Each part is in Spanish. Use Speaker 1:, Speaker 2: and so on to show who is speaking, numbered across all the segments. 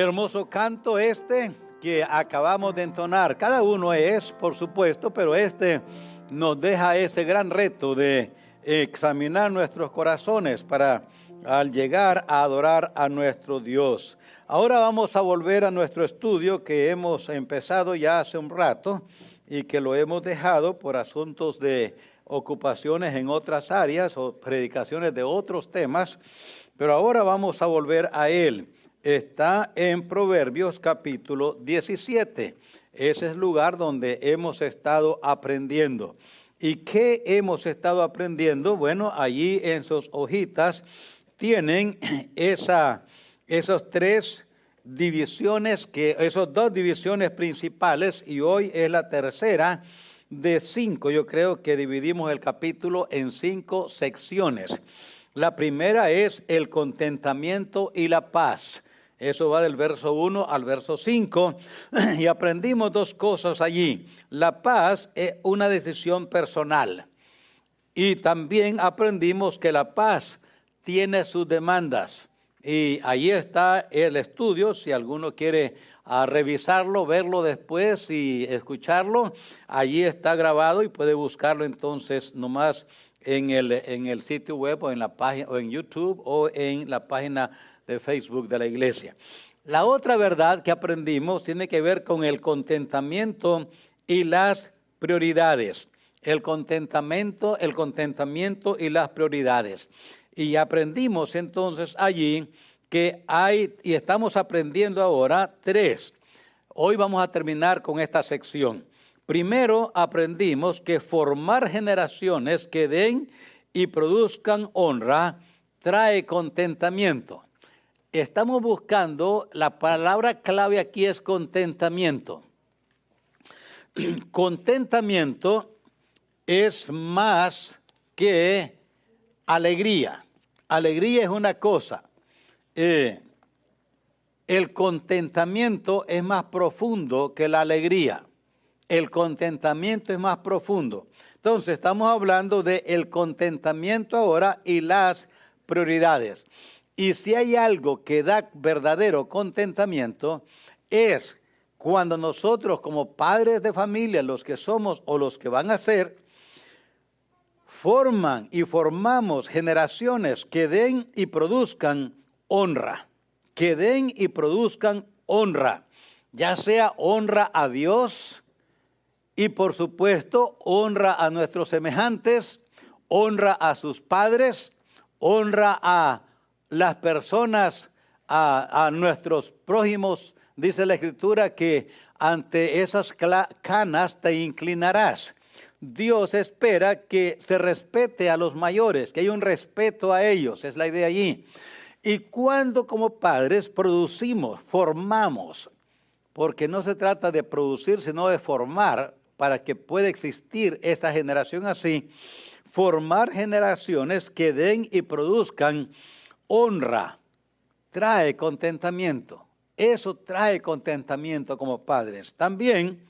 Speaker 1: Hermoso canto este que acabamos de entonar. Cada uno es, por supuesto, pero este nos deja ese gran reto de examinar nuestros corazones para al llegar a adorar a nuestro Dios. Ahora vamos a volver a nuestro estudio que hemos empezado ya hace un rato y que lo hemos dejado por asuntos de ocupaciones en otras áreas o predicaciones de otros temas, pero ahora vamos a volver a él. Está en Proverbios capítulo 17. Ese es el lugar donde hemos estado aprendiendo. ¿Y qué hemos estado aprendiendo? Bueno, allí en sus hojitas tienen esa, esos tres divisiones, que, esos dos divisiones principales, y hoy es la tercera de cinco. Yo creo que dividimos el capítulo en cinco secciones. La primera es el contentamiento y la paz. Eso va del verso 1 al verso 5 y aprendimos dos cosas allí. La paz es una decisión personal y también aprendimos que la paz tiene sus demandas. Y ahí está el estudio, si alguno quiere revisarlo, verlo después y escucharlo, allí está grabado y puede buscarlo entonces nomás en el, en el sitio web o en la página o en YouTube o en la página de Facebook de la iglesia. La otra verdad que aprendimos tiene que ver con el contentamiento y las prioridades. El contentamiento, el contentamiento y las prioridades. Y aprendimos entonces allí que hay, y estamos aprendiendo ahora, tres. Hoy vamos a terminar con esta sección. Primero aprendimos que formar generaciones que den y produzcan honra trae contentamiento. Estamos buscando, la palabra clave aquí es contentamiento. Contentamiento es más que alegría. Alegría es una cosa, eh, el contentamiento es más profundo que la alegría. El contentamiento es más profundo. Entonces, estamos hablando de el contentamiento ahora y las prioridades. Y si hay algo que da verdadero contentamiento, es cuando nosotros como padres de familia, los que somos o los que van a ser, forman y formamos generaciones que den y produzcan honra, que den y produzcan honra, ya sea honra a Dios y por supuesto honra a nuestros semejantes, honra a sus padres, honra a las personas, a, nuestros prójimos. Dice la escritura que ante esas canas te inclinarás. Dios espera que se respete a los mayores, que haya un respeto a ellos, es la idea allí. Y cuando como padres producimos, formamos, porque no se trata de producir, sino de formar para que pueda existir esta generación así, formar generaciones que den y produzcan honra, trae contentamiento. Eso trae contentamiento como padres. También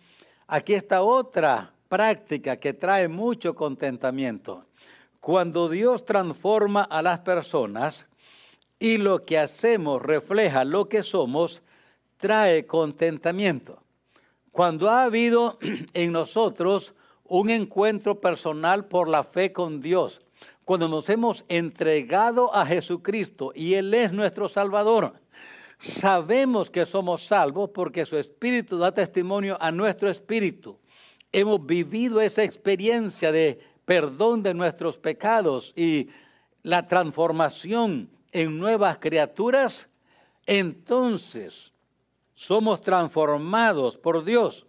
Speaker 1: aquí está otra práctica que trae mucho contentamiento. Cuando Dios transforma a las personas, y lo que hacemos refleja lo que somos, trae contentamiento. Cuando ha habido en nosotros un encuentro personal por la fe con Dios, cuando nos hemos entregado a Jesucristo y Él es nuestro Salvador, sabemos que somos salvos porque su Espíritu da testimonio a nuestro Espíritu. Hemos vivido esa experiencia de perdón de nuestros pecados y la transformación en nuevas criaturas, entonces somos transformados por Dios.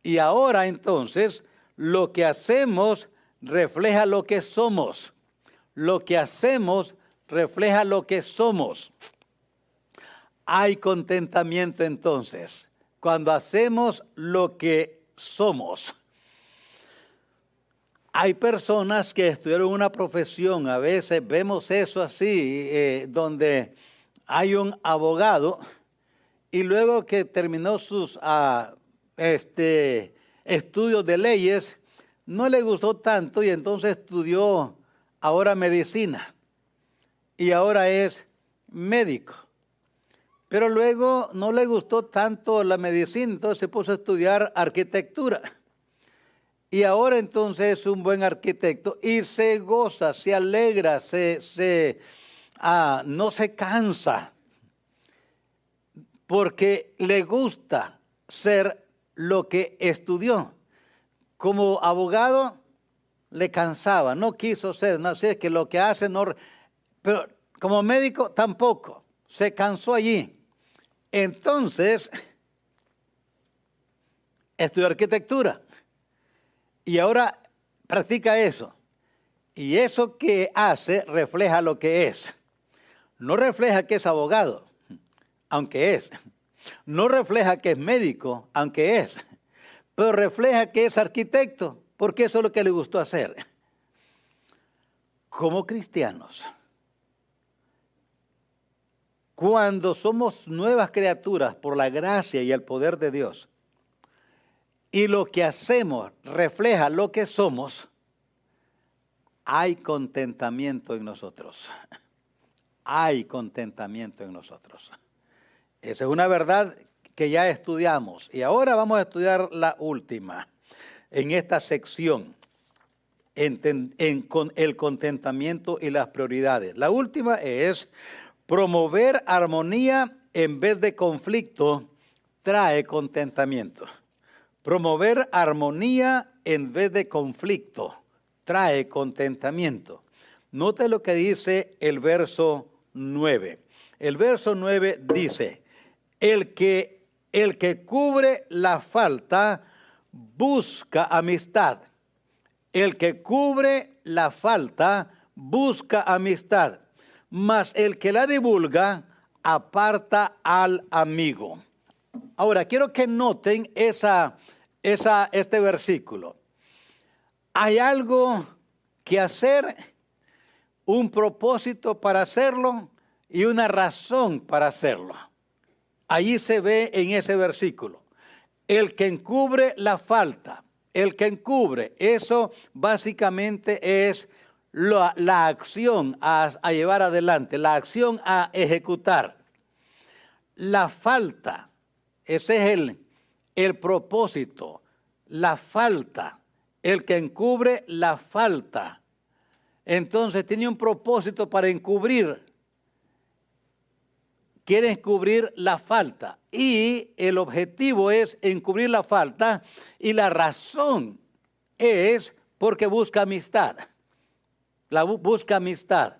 Speaker 1: Y ahora entonces lo que hacemos refleja lo que somos. Lo que hacemos refleja lo que somos. Hay contentamiento entonces cuando hacemos lo que somos. Hay personas que estudiaron una profesión, a veces vemos eso así, eh, donde hay un abogado y luego que terminó sus ah, este, estudios de leyes, no le gustó tanto y entonces estudió ahora medicina y ahora es médico. Pero luego no le gustó tanto la medicina, entonces se puso a estudiar arquitectura. Y ahora entonces es un buen arquitecto y se goza, se alegra, se, se ah, no se cansa, porque le gusta ser lo que estudió. Como abogado le cansaba, no quiso ser, no sé, que lo que hace no... Pero como médico tampoco, se cansó allí. Entonces, estudió arquitectura y ahora practica eso. Y eso que hace refleja lo que es. No refleja que es abogado, aunque es. No refleja que es médico, aunque es. Pero refleja que es arquitecto, porque eso es lo que le gustó hacer. Como cristianos, cuando somos nuevas criaturas por la gracia y el poder de Dios, y lo que hacemos refleja lo que somos, hay contentamiento en nosotros. Hay contentamiento en nosotros. Esa es una verdad que ya estudiamos. Y ahora vamos a estudiar la última en esta sección, en, el contentamiento y las prioridades. La última es promover armonía en vez de conflicto trae contentamiento. Promover armonía en vez de conflicto trae contentamiento. Note lo que dice el verso 9. El verso 9 dice, el que, el que cubre la falta busca amistad. El que cubre la falta busca amistad, mas el que la divulga aparta al amigo. Ahora, quiero que noten esa, esa, este versículo. Hay algo que hacer, un propósito para hacerlo y una razón para hacerlo. Allí se ve en ese versículo. El que encubre la falta, el que encubre, eso básicamente es la, acción a, llevar adelante, la acción a ejecutar. La falta, ese es el, el propósito, la falta, el que encubre la falta. Entonces tiene un propósito para encubrir. Quiere encubrir la falta. Y el objetivo es encubrir la falta. Y la razón es porque busca amistad. La busca amistad.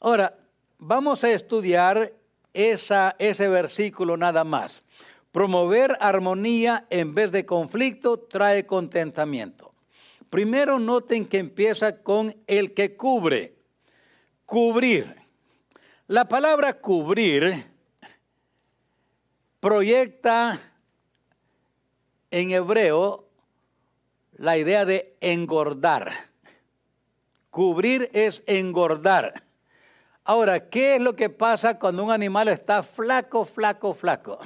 Speaker 1: Ahora, vamos a estudiar ese versículo nada más. Promover armonía en vez de conflicto trae contentamiento. Primero noten que empieza con el que cubre. Cubrir. La palabra cubrir proyecta en hebreo la idea de engordar. Cubrir es engordar. Ahora, ¿qué es lo que pasa cuando un animal está flaco, flaco, flaco?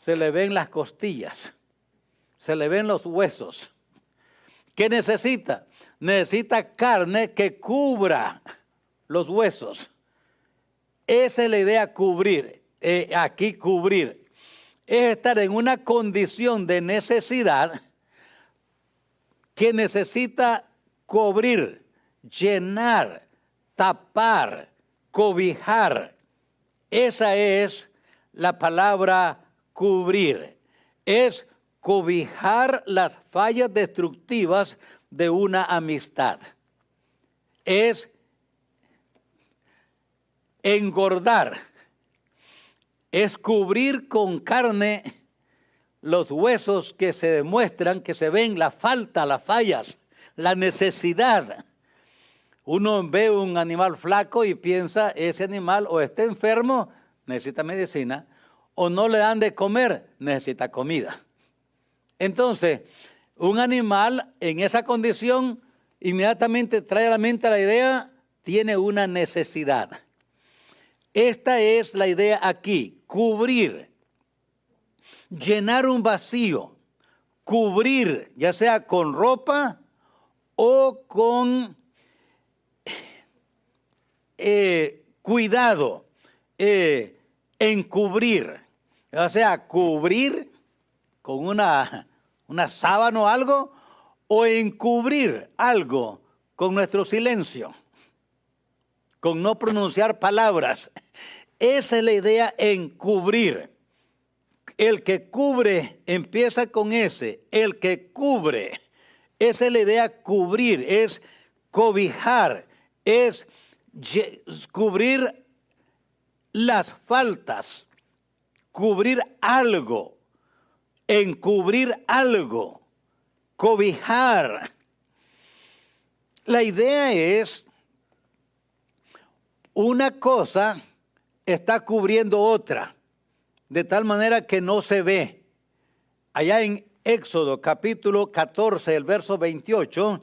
Speaker 1: se le ven las costillas, se le ven los huesos. ¿Qué necesita? Necesita carne que cubra los huesos. Esa es la idea cubrir, eh, aquí cubrir. Es estar en una condición de necesidad que necesita cubrir, llenar, tapar, cobijar. Esa es la palabra cubrir, es cobijar las fallas destructivas de una amistad. Es engordar, es cubrir con carne los huesos que se demuestran, que se ven la falta, las fallas, la necesidad. Uno ve un animal flaco y piensa, ese animal o está enfermo, necesita medicina, o no le dan de comer, necesita comida. Entonces, un animal en esa condición inmediatamente trae a la mente la idea, tiene una necesidad. Esta es la idea aquí, cubrir, llenar un vacío, cubrir, ya sea con ropa o con eh, cuidado, eh, encubrir. O sea, cubrir con una, una sábana o algo, o encubrir algo con nuestro silencio, con no pronunciar palabras. Esa es la idea encubrir. El que cubre empieza con ese, el que cubre. Esa es la idea cubrir, es cobijar, es cubrir las faltas, cubrir algo, encubrir algo, cobijar. La idea es, una cosa está cubriendo otra, de tal manera que no se ve. Allá en Éxodo capítulo 14, el verso 28,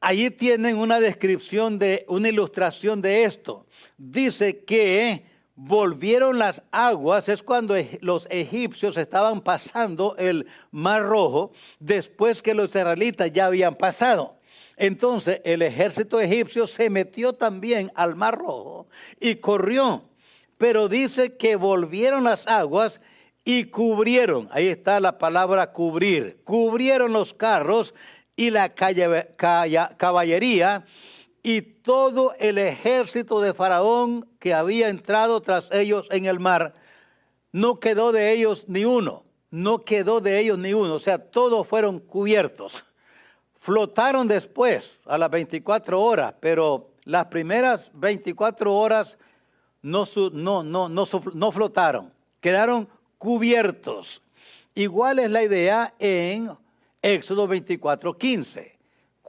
Speaker 1: allí tienen una descripción de, una ilustración de esto. Dice que volvieron las aguas, es cuando los egipcios estaban pasando el mar rojo, después que los israelitas ya habían pasado. Entonces el ejército egipcio se metió también al mar rojo y corrió. Pero dice que volvieron las aguas y cubrieron, ahí está la palabra cubrir, cubrieron los carros y la caballería y todo el ejército de Faraón que había entrado tras ellos en el mar, no quedó de ellos ni uno, no quedó de ellos ni uno, o sea, todos fueron cubiertos. Flotaron después a las 24 horas, pero las primeras 24 horas no, no, no, no, no flotaron, quedaron cubiertos. Igual es la idea en Éxodo 24, 15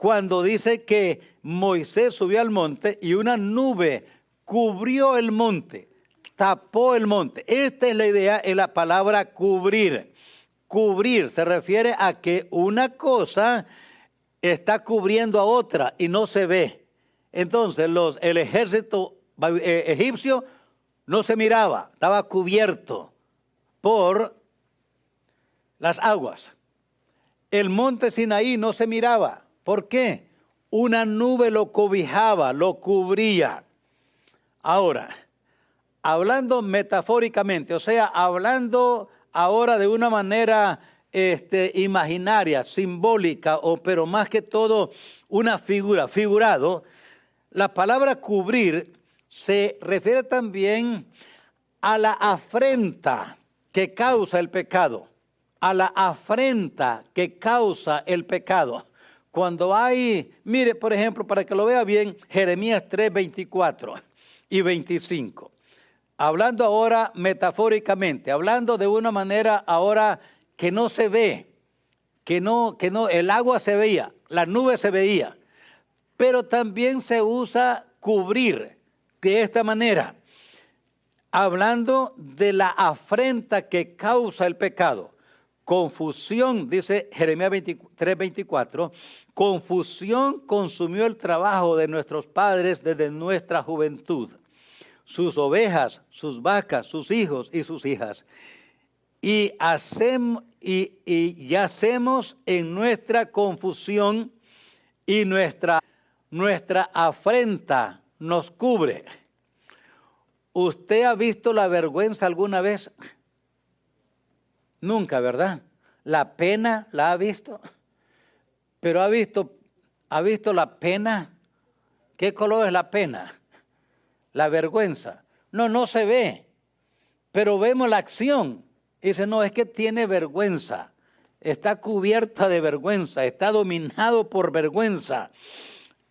Speaker 1: cuando dice que Moisés subió al monte y una nube cubrió el monte, tapó el monte. Esta es la idea en la palabra cubrir. Cubrir se refiere a que una cosa está cubriendo a otra y no se ve. Entonces los, el ejército eh, egipcio no se miraba, estaba cubierto por las aguas. El monte Sinaí no se miraba, ¿Por qué? Una nube lo cobijaba, lo cubría. Ahora, hablando metafóricamente, o sea, hablando ahora de una manera este, imaginaria, simbólica, o, pero más que todo una figura, figurado, la palabra cubrir se refiere también a la afrenta que causa el pecado, a la afrenta que causa el pecado. Cuando hay, mire, por ejemplo, para que lo vea bien, Jeremías 3, 24 y 25. Hablando ahora metafóricamente, hablando de una manera ahora que no se ve, que no, que no, el agua se veía, la nube se veía, pero también se usa cubrir de esta manera, hablando de la afrenta que causa el pecado. Confusión, dice Jeremías 3, 24, confusión consumió el trabajo de nuestros padres desde nuestra juventud, sus ovejas, sus vacas, sus hijos y sus hijas. Y, hacemos, y, yacemos en nuestra confusión y nuestra, nuestra afrenta nos cubre. ¿Usted ha visto la vergüenza alguna vez? Nunca, ¿verdad? La pena la ha visto, pero ha visto, ha visto la pena. ¿Qué color es la pena? La vergüenza. No, no se ve, pero vemos la acción. Dice, no, es que tiene vergüenza, está cubierta de vergüenza, está dominado por vergüenza.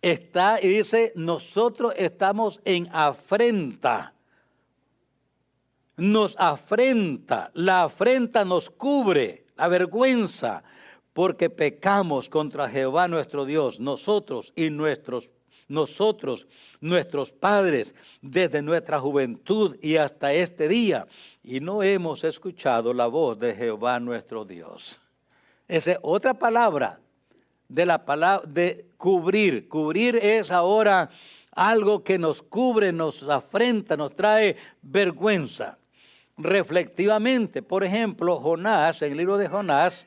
Speaker 1: Está, y dice, nosotros estamos en afrenta. Nos afrenta, la afrenta nos cubre, la vergüenza, porque pecamos contra Jehová nuestro Dios, nosotros y nuestros nosotros, nuestros padres, desde nuestra juventud y hasta este día, y no hemos escuchado la voz de Jehová nuestro Dios. Esa es otra palabra de la palabra de cubrir. Cubrir es ahora algo que nos cubre, nos afrenta, nos trae vergüenza reflectivamente. Por ejemplo, Jonás, el libro de Jonás,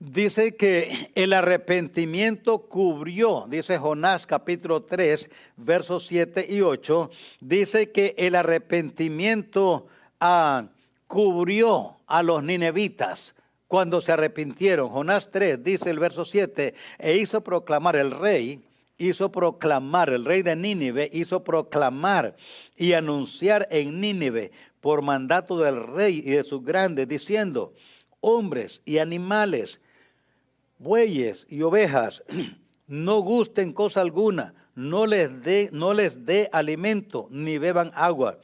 Speaker 1: dice que el arrepentimiento cubrió, dice Jonás capítulo 3, versos 7 y 8, dice que el arrepentimiento ah, cubrió a los ninevitas cuando se arrepintieron. Jonás 3 dice el verso 7, e hizo proclamar el rey, hizo proclamar, el rey de Nínive hizo proclamar y anunciar en Nínive por mandato del rey y de sus grandes, diciendo, hombres y animales, bueyes y ovejas, no gusten cosa alguna, no les dé no les dé alimento ni beban agua,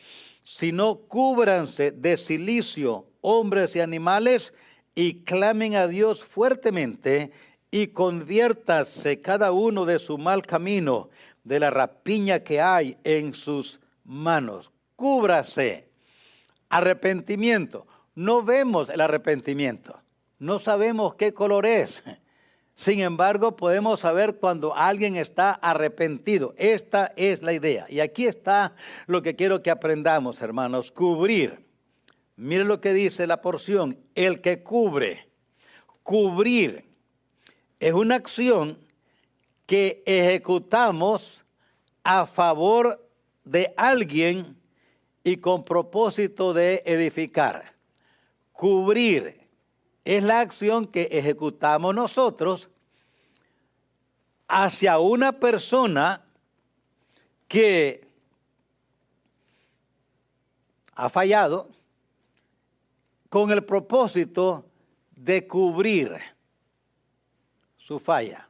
Speaker 1: sino cúbranse de silicio hombres y animales y clamen a Dios fuertemente y conviértase cada uno de su mal camino, de la rapiña que hay en sus manos. Cúbrase. Arrepentimiento. No vemos el arrepentimiento. No sabemos qué color es. Sin embargo, podemos saber cuando alguien está arrepentido. Esta es la idea. Y aquí está lo que quiero que aprendamos, hermanos. Cubrir. Mire lo que dice la porción. El que cubre. Cubrir es una acción que ejecutamos a favor de alguien y con propósito de edificar. Cubrir es la acción que ejecutamos nosotros hacia una persona que ha fallado con el propósito de cubrir su falla.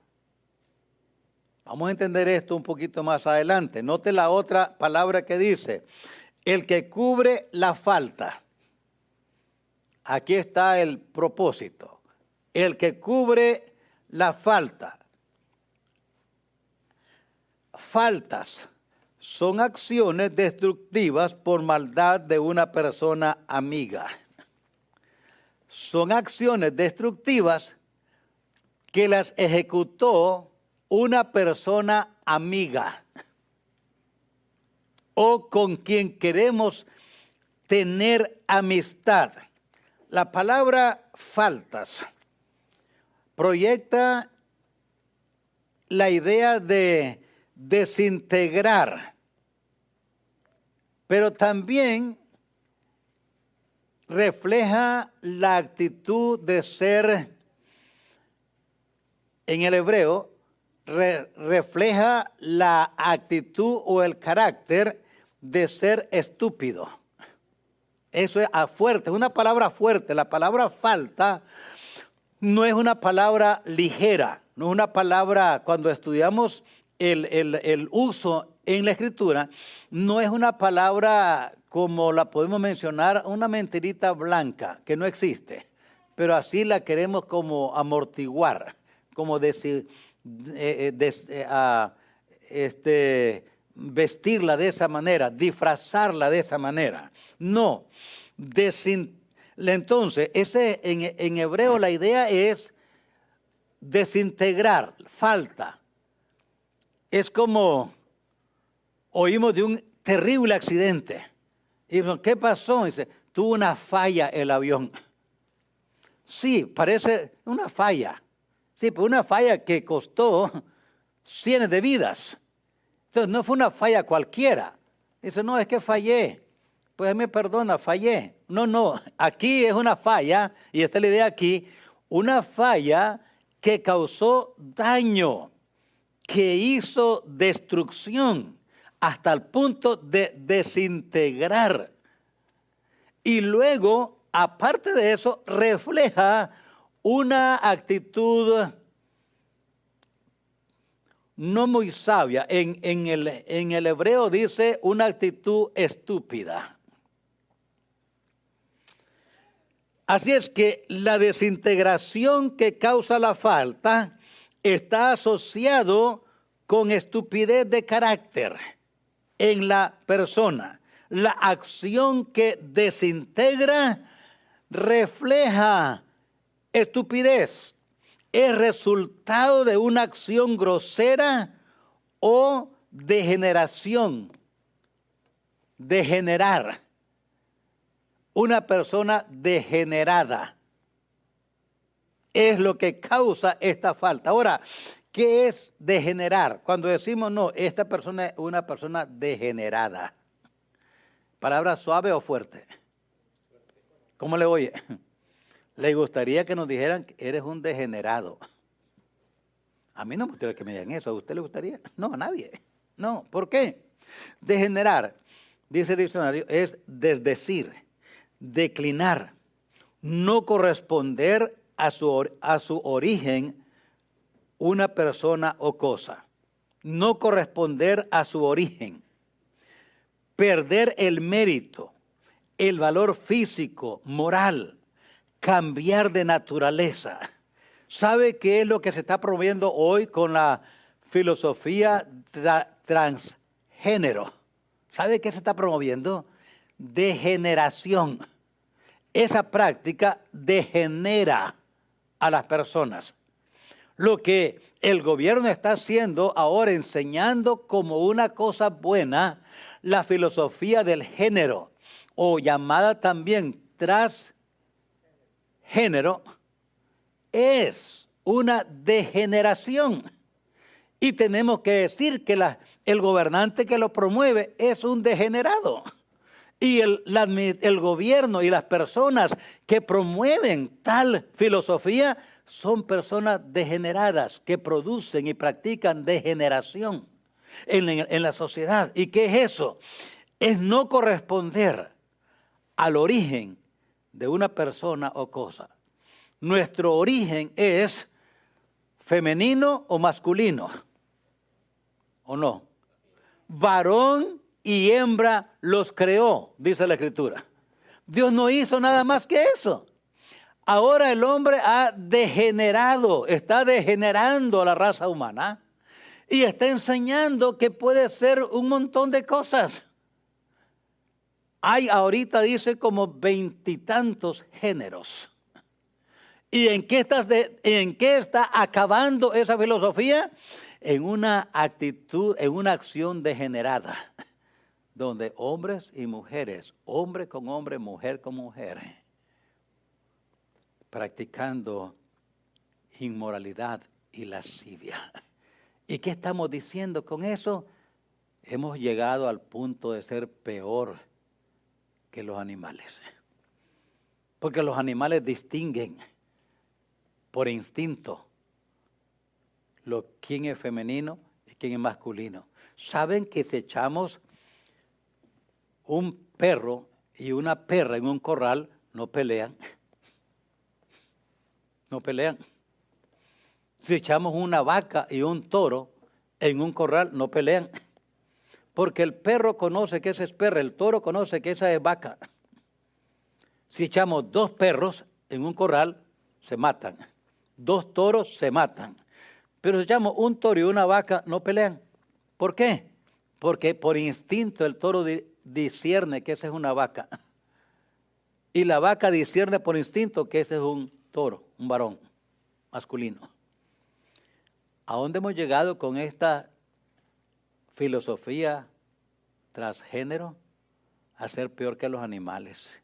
Speaker 1: Vamos a entender esto un poquito más adelante. Note la otra palabra que dice, el que cubre la falta. Aquí está el propósito. El que cubre la falta. Faltas son acciones destructivas por maldad de una persona amiga. Son acciones destructivas que las ejecutó una persona amiga o con quien queremos tener amistad. La palabra faltas proyecta la idea de desintegrar, pero también refleja la actitud de ser, en el hebreo, refleja la actitud o el carácter de ser estúpido. Eso es fuerte, es una palabra fuerte. La palabra falta no es una palabra ligera, no es una palabra, cuando estudiamos el, uso en la escritura, no es una palabra como la podemos mencionar, una mentirita blanca que no existe, pero así la queremos como amortiguar, como decir, eh, eh, eh, este, vestirla de esa manera, disfrazarla de esa manera. No, entonces, ese, en, hebreo la idea es desintegrar, falta. Es como oímos de un terrible accidente. Y ¿qué pasó? Dice, tuvo una falla el avión. Sí, parece una falla. Sí, pero una falla que costó cientos de vidas. Entonces no fue una falla cualquiera. Dice, no, es que fallé pues me perdona, fallé. No, no, aquí es una falla, y esta es la idea aquí, una falla que causó daño, que hizo destrucción hasta el punto de desintegrar. Y luego, aparte de eso, refleja una actitud no muy sabia. En, el, en el hebreo dice una actitud estúpida. Así es que la desintegración que causa la falta está asociado con estupidez de carácter en la persona. La acción que desintegra refleja estupidez. Es resultado de una acción grosera o degeneración. Degenerar una persona degenerada. es lo que causa esta falta. Ahora, ¿qué es degenerar? Cuando decimos, no, esta persona es una persona degenerada. ¿Palabra suave o fuerte? ¿Cómo le oye? Le gustaría que nos dijeran que eres un degenerado. A mí no me gustaría que me digan eso. ¿A usted le gustaría? No, a nadie. No, ¿por qué? Degenerar, dice el diccionario, es desdecir, declinar, no corresponder a su, a su origen una persona o cosa. No corresponder a su origen. Perder el mérito, el valor físico, moral, cambiar de naturaleza. ¿Sabe qué es lo que se está promoviendo hoy con la filosofía transgénero? ¿Sabe qué se está promoviendo? Degeneración. Esa práctica degenera a las personas. Lo que el gobierno está haciendo ahora, enseñando como una cosa buena la filosofía del género, o llamada también transgénero, es una degeneración. Y tenemos que decir que el gobernante que lo promueve es un degenerado. Y el, gobierno y las personas que promueven tal filosofía son personas degeneradas que producen y practican degeneración en, en, la sociedad. ¿Y qué es eso? Es no corresponder al origen de una persona o cosa. Nuestro origen es femenino o masculino, ¿o no? Varón y hembra los creó, dice la escritura. Dios no hizo nada más que eso. Ahora el hombre ha degenerado, está degenerando a la raza humana y está enseñando que puede ser un montón de cosas. Hay ahorita, dice, como veintitantos géneros. ¿Y en qué, estás en qué está acabando esa filosofía? En una actitud, en una acción degenerada donde hombres y mujeres, hombre con hombre, mujer con mujer, practicando inmoralidad y lascivia. ¿Y qué estamos diciendo con eso? Hemos llegado al punto de ser peor que los animales. Porque los animales distinguen por instinto lo, quién es femenino y quién es masculino. Saben que si echamos un perro y una perra en un corral no pelean. No pelean. Si echamos una vaca y un toro en un corral, no pelean. Porque el perro conoce que esa es perra, el toro conoce que esa es vaca. Si echamos dos perros en un corral, se matan. Dos toros se matan. Pero si echamos un toro y una vaca, no pelean. ¿Por qué? Porque por instinto el toro discierne que esa es una vaca. Y la vaca discierne por instinto que ese es un toro, un varón masculino. ¿A dónde hemos llegado con esta filosofía transgénero? A ser peor que los animales.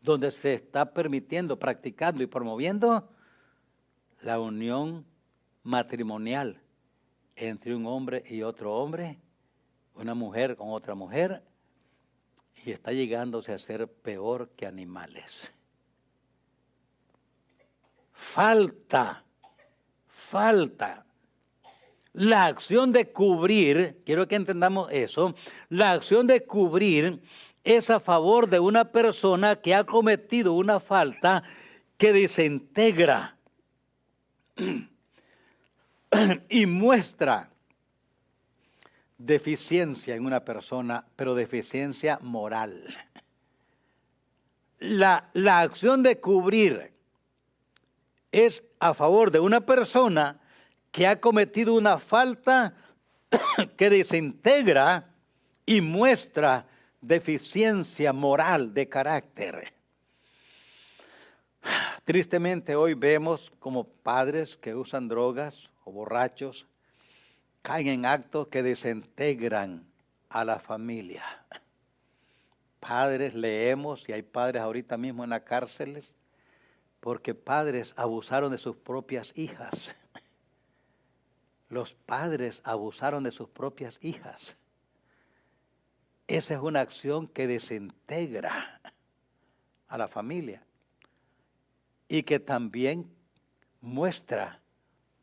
Speaker 1: Donde se está permitiendo, practicando y promoviendo la unión matrimonial entre un hombre y otro hombre una mujer con otra mujer y está llegándose a ser peor que animales. Falta, falta. La acción de cubrir, quiero que entendamos eso, la acción de cubrir es a favor de una persona que ha cometido una falta que desintegra y muestra deficiencia en una persona, pero deficiencia moral. La, la, acción de cubrir es a favor de una persona que ha cometido una falta que desintegra y muestra deficiencia moral de carácter. Tristemente hoy vemos como padres que usan drogas o borrachos caen en actos que desintegran a la familia. Padres, leemos, y hay padres ahorita mismo en las cárceles, Porque padres abusaron de sus propias hijas. Los padres abusaron de sus propias hijas. Esa es una acción que desintegra a la familia y que también muestra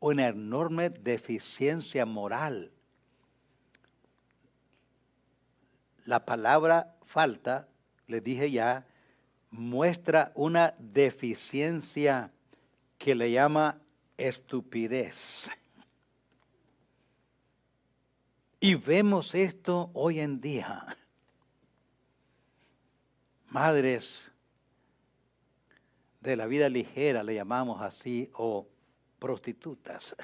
Speaker 1: una enorme deficiencia moral. La palabra falta, le dije ya, muestra una deficiencia que le llama estupidez. Y vemos esto hoy en día. Madres de la vida ligera, le llamamos así, o prostitutas,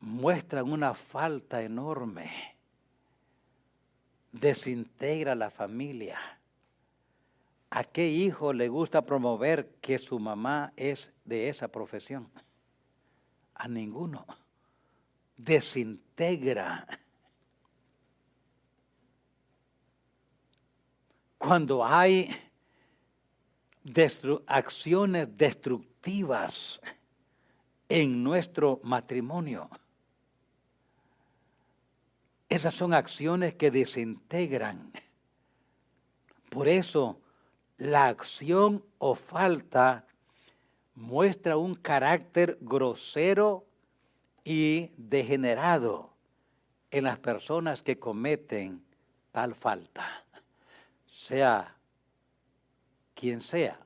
Speaker 1: muestran una falta enorme, desintegra la familia. ¿A qué hijo le gusta promover que su mamá es de esa profesión? A ninguno. Desintegra. Cuando hay acciones destructivas en nuestro matrimonio, esas son acciones que desintegran. Por eso la acción o falta muestra un carácter grosero y degenerado en las personas que cometen tal falta sea quien sea,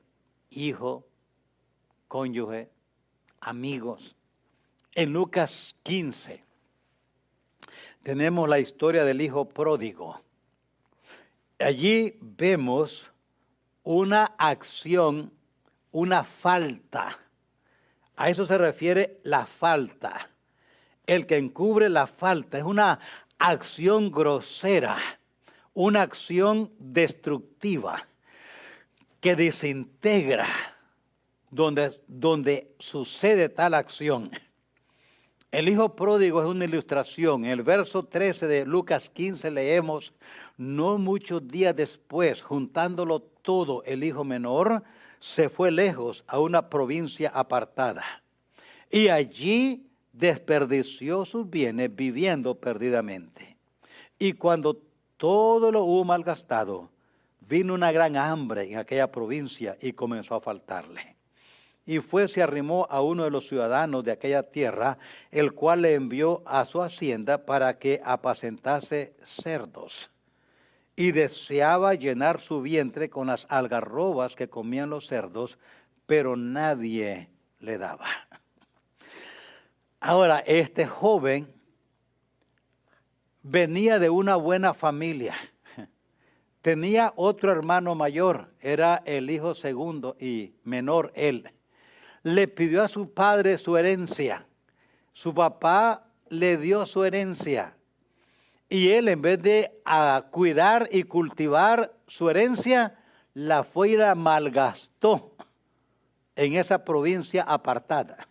Speaker 1: hijo, cónyuge, amigos. En Lucas 15 tenemos la historia del hijo pródigo. Allí vemos una acción, una falta. A eso se refiere la falta. El que encubre la falta es una acción grosera una acción destructiva que desintegra donde, donde sucede tal acción. El hijo pródigo es una ilustración. En el verso 13 de Lucas 15 leemos, no muchos días después, juntándolo todo, el hijo menor se fue lejos a una provincia apartada. Y allí desperdició sus bienes viviendo perdidamente. Y cuando todo lo hubo malgastado, vino una gran hambre en aquella provincia y comenzó a faltarle. Y fue, se arrimó a uno de los ciudadanos de aquella tierra, el cual le envió a su hacienda para que apacentase cerdos. Y deseaba llenar su vientre con las algarrobas que comían los cerdos, pero nadie le daba. Ahora, este joven venía de una buena familia. Tenía otro hermano mayor, era el hijo segundo y menor él. Le pidió a su padre su herencia. Su papá le dio su herencia. Y él en vez de a cuidar y cultivar su herencia, la fue y la malgastó en esa provincia apartada.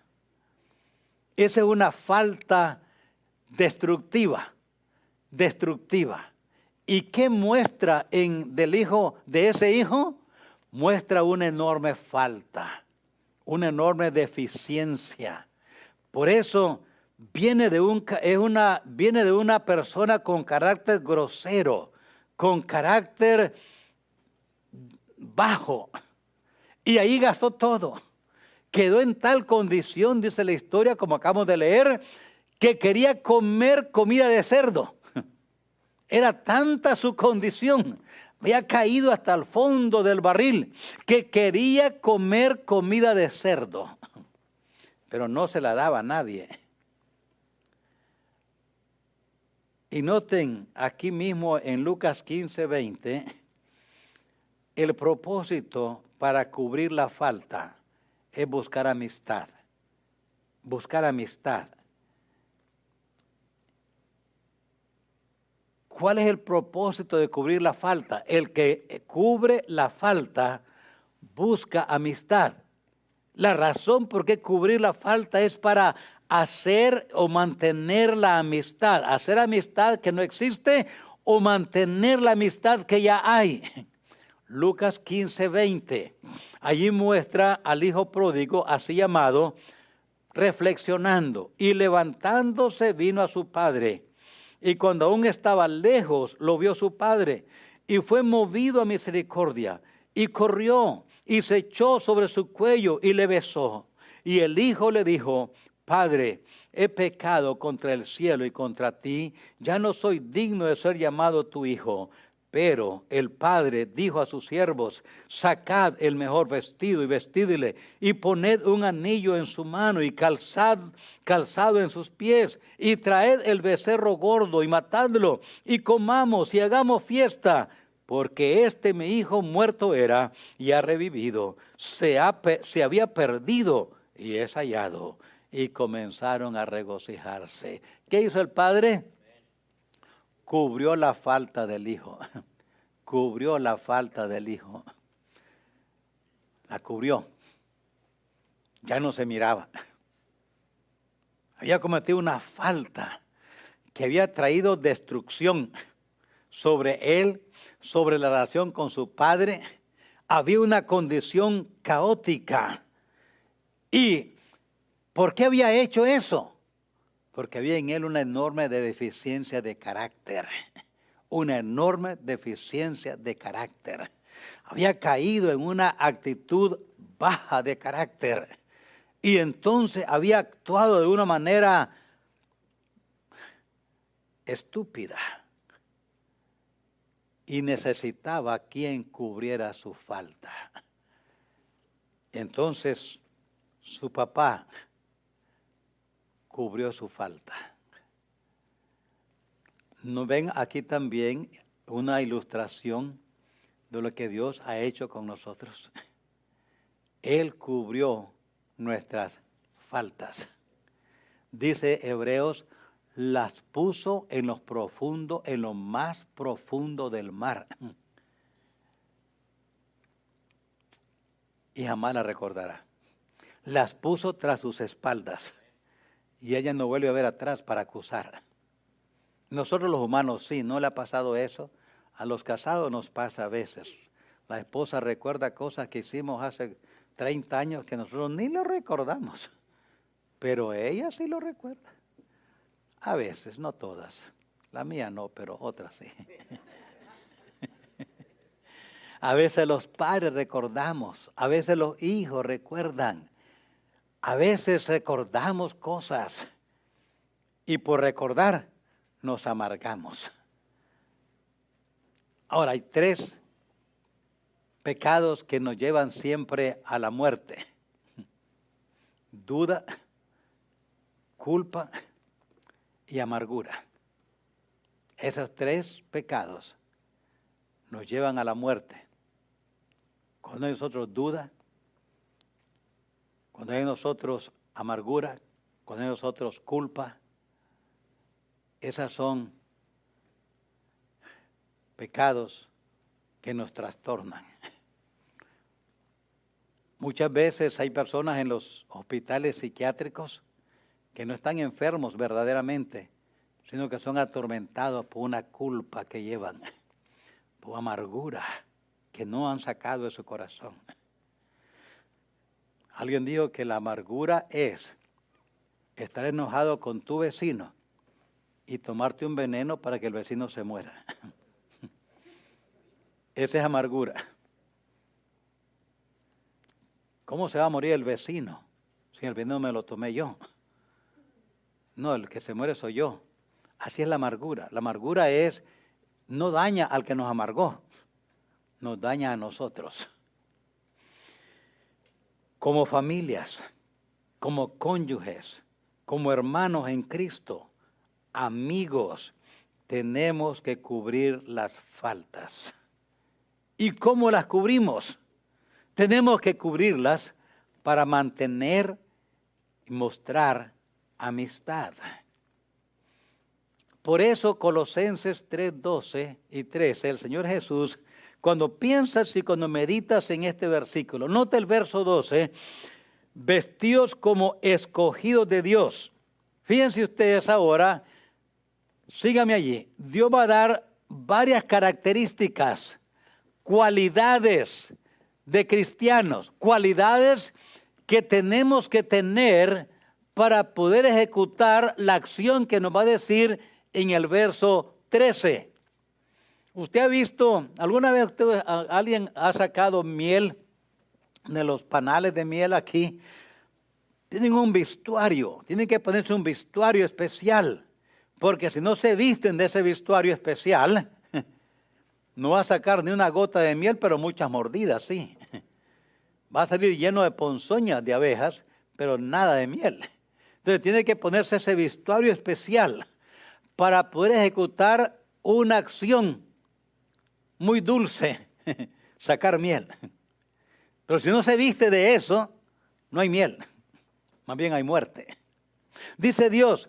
Speaker 1: Esa es una falta destructiva destructiva. ¿Y qué muestra en del hijo de ese hijo? Muestra una enorme falta, una enorme deficiencia. Por eso viene de, un, es una, viene de una persona con carácter grosero, con carácter bajo. Y ahí gastó todo. Quedó en tal condición, dice la historia, como acabamos de leer, que quería comer comida de cerdo. Era tanta su condición, había caído hasta el fondo del barril, que quería comer comida de cerdo, pero no se la daba a nadie. Y noten aquí mismo en Lucas 15, 20, el propósito para cubrir la falta es buscar amistad. Buscar amistad. ¿Cuál es el propósito de cubrir la falta? El que cubre la falta busca amistad. La razón por qué cubrir la falta es para hacer o mantener la amistad, hacer amistad que no existe o mantener la amistad que ya hay. Lucas 15, 20. Allí muestra al hijo pródigo, así llamado, reflexionando y levantándose vino a su padre. Y cuando aún estaba lejos, lo vio su padre y fue movido a misericordia y corrió y se echó sobre su cuello y le besó. Y el hijo le dijo, Padre, he pecado contra el cielo y contra ti, ya no soy digno de ser llamado tu hijo. Pero el padre dijo a sus siervos, sacad el mejor vestido y vestidle, y poned un anillo en su mano y calzad, calzado en sus pies, y traed el becerro gordo y matadlo, y comamos y hagamos fiesta, porque este mi hijo muerto era y ha revivido, se, se había perdido y es hallado. Y comenzaron a regocijarse. ¿Qué hizo el padre? Cubrió la falta del hijo. Cubrió la falta del hijo. La cubrió. Ya no se miraba. Había cometido una falta que había traído destrucción sobre él, sobre la relación con su padre. Había una condición caótica. ¿Y por qué había hecho eso? Porque había en él una enorme deficiencia de carácter, una enorme deficiencia de carácter. Había caído en una actitud baja de carácter y entonces había actuado de una manera estúpida y necesitaba quien cubriera su falta. Entonces su papá cubrió su falta. ¿No ven aquí también una ilustración de lo que Dios ha hecho con nosotros? Él cubrió nuestras faltas. Dice Hebreos, las puso en lo profundo, en lo más profundo del mar. Y jamás la recordará. Las puso tras sus espaldas y ella no vuelve a ver atrás para acusar. Nosotros los humanos sí, no le ha pasado eso. A los casados nos pasa a veces. La esposa recuerda cosas que hicimos hace 30 años que nosotros ni lo recordamos. Pero ella sí lo recuerda. A veces, no todas. La mía no, pero otras sí. A veces los padres recordamos, a veces los hijos recuerdan. A veces recordamos cosas y por recordar nos amargamos. Ahora hay tres pecados que nos llevan siempre a la muerte. Duda, culpa y amargura. Esos tres pecados nos llevan a la muerte. Cuando nosotros duda, cuando hay en nosotros amargura, cuando hay en nosotros culpa, esas son pecados que nos trastornan. Muchas veces hay personas en los hospitales psiquiátricos que no están enfermos verdaderamente, sino que son atormentados por una culpa que llevan, por amargura que no han sacado de su corazón. Alguien dijo que la amargura es estar enojado con tu vecino y tomarte un veneno para que el vecino se muera. Esa es amargura. ¿Cómo se va a morir el vecino si el veneno me lo tomé yo? No, el que se muere soy yo. Así es la amargura. La amargura es, no daña al que nos amargó, nos daña a nosotros como familias, como cónyuges, como hermanos en Cristo, amigos, tenemos que cubrir las faltas. ¿Y cómo las cubrimos? Tenemos que cubrirlas para mantener y mostrar amistad. Por eso Colosenses 3, 12 y 13, el Señor Jesús cuando piensas y cuando meditas en este versículo, nota el verso 12, vestidos como escogidos de Dios. Fíjense ustedes ahora, síganme allí, Dios va a dar varias características cualidades de cristianos, cualidades que tenemos que tener para poder ejecutar la acción que nos va a decir en el verso 13. ¿Usted ha visto, alguna vez alguien ha sacado miel de los panales de miel aquí? Tienen un vestuario, tienen que ponerse un vestuario especial, porque si no se visten de ese vestuario especial, no va a sacar ni una gota de miel, pero muchas mordidas, sí. Va a salir lleno de ponzoñas de abejas, pero nada de miel. Entonces tiene que ponerse ese vestuario especial para poder ejecutar una acción muy dulce, sacar miel. Pero si no se viste de eso, no hay miel, más bien hay muerte. Dice Dios,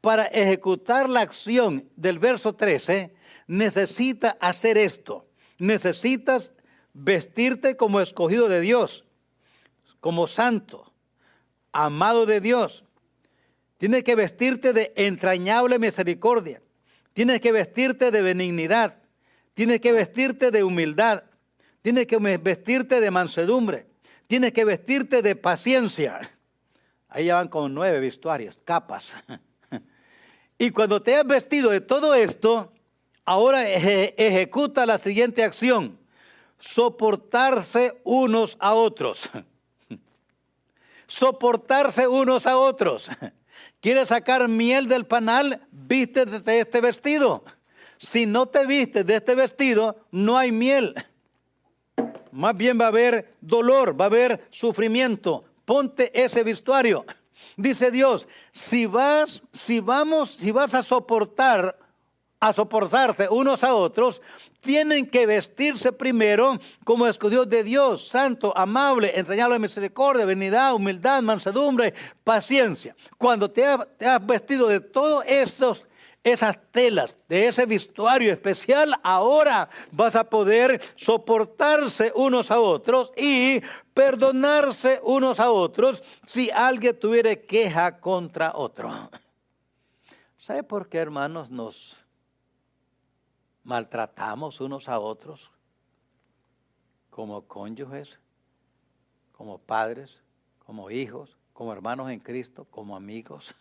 Speaker 1: para ejecutar la acción del verso 13, necesita hacer esto. Necesitas vestirte como escogido de Dios, como santo, amado de Dios. Tienes que vestirte de entrañable misericordia. Tienes que vestirte de benignidad. Tienes que vestirte de humildad. Tienes que vestirte de mansedumbre. Tienes que vestirte de paciencia. Ahí ya van con nueve vestuarios, capas. Y cuando te has vestido de todo esto, ahora ejecuta la siguiente acción. Soportarse unos a otros. Soportarse unos a otros. ¿Quieres sacar miel del panal? Vístete de este vestido. Si no te vistes de este vestido, no hay miel. Más bien va a haber dolor, va a haber sufrimiento. Ponte ese vestuario. Dice Dios, si vas, si vamos, si vas a soportar, a soportarse unos a otros, tienen que vestirse primero como escogidos de Dios, santo, amable, entrañable misericordia, benignidad, humildad, mansedumbre, paciencia. Cuando te, te has vestido de todos esos esas telas, de ese vestuario especial, ahora vas a poder soportarse unos a otros y perdonarse unos a otros si alguien tuviera queja contra otro. ¿Sabe por qué, hermanos, nos maltratamos unos a otros como cónyuges, como padres, como hijos, como hermanos en Cristo, como amigos?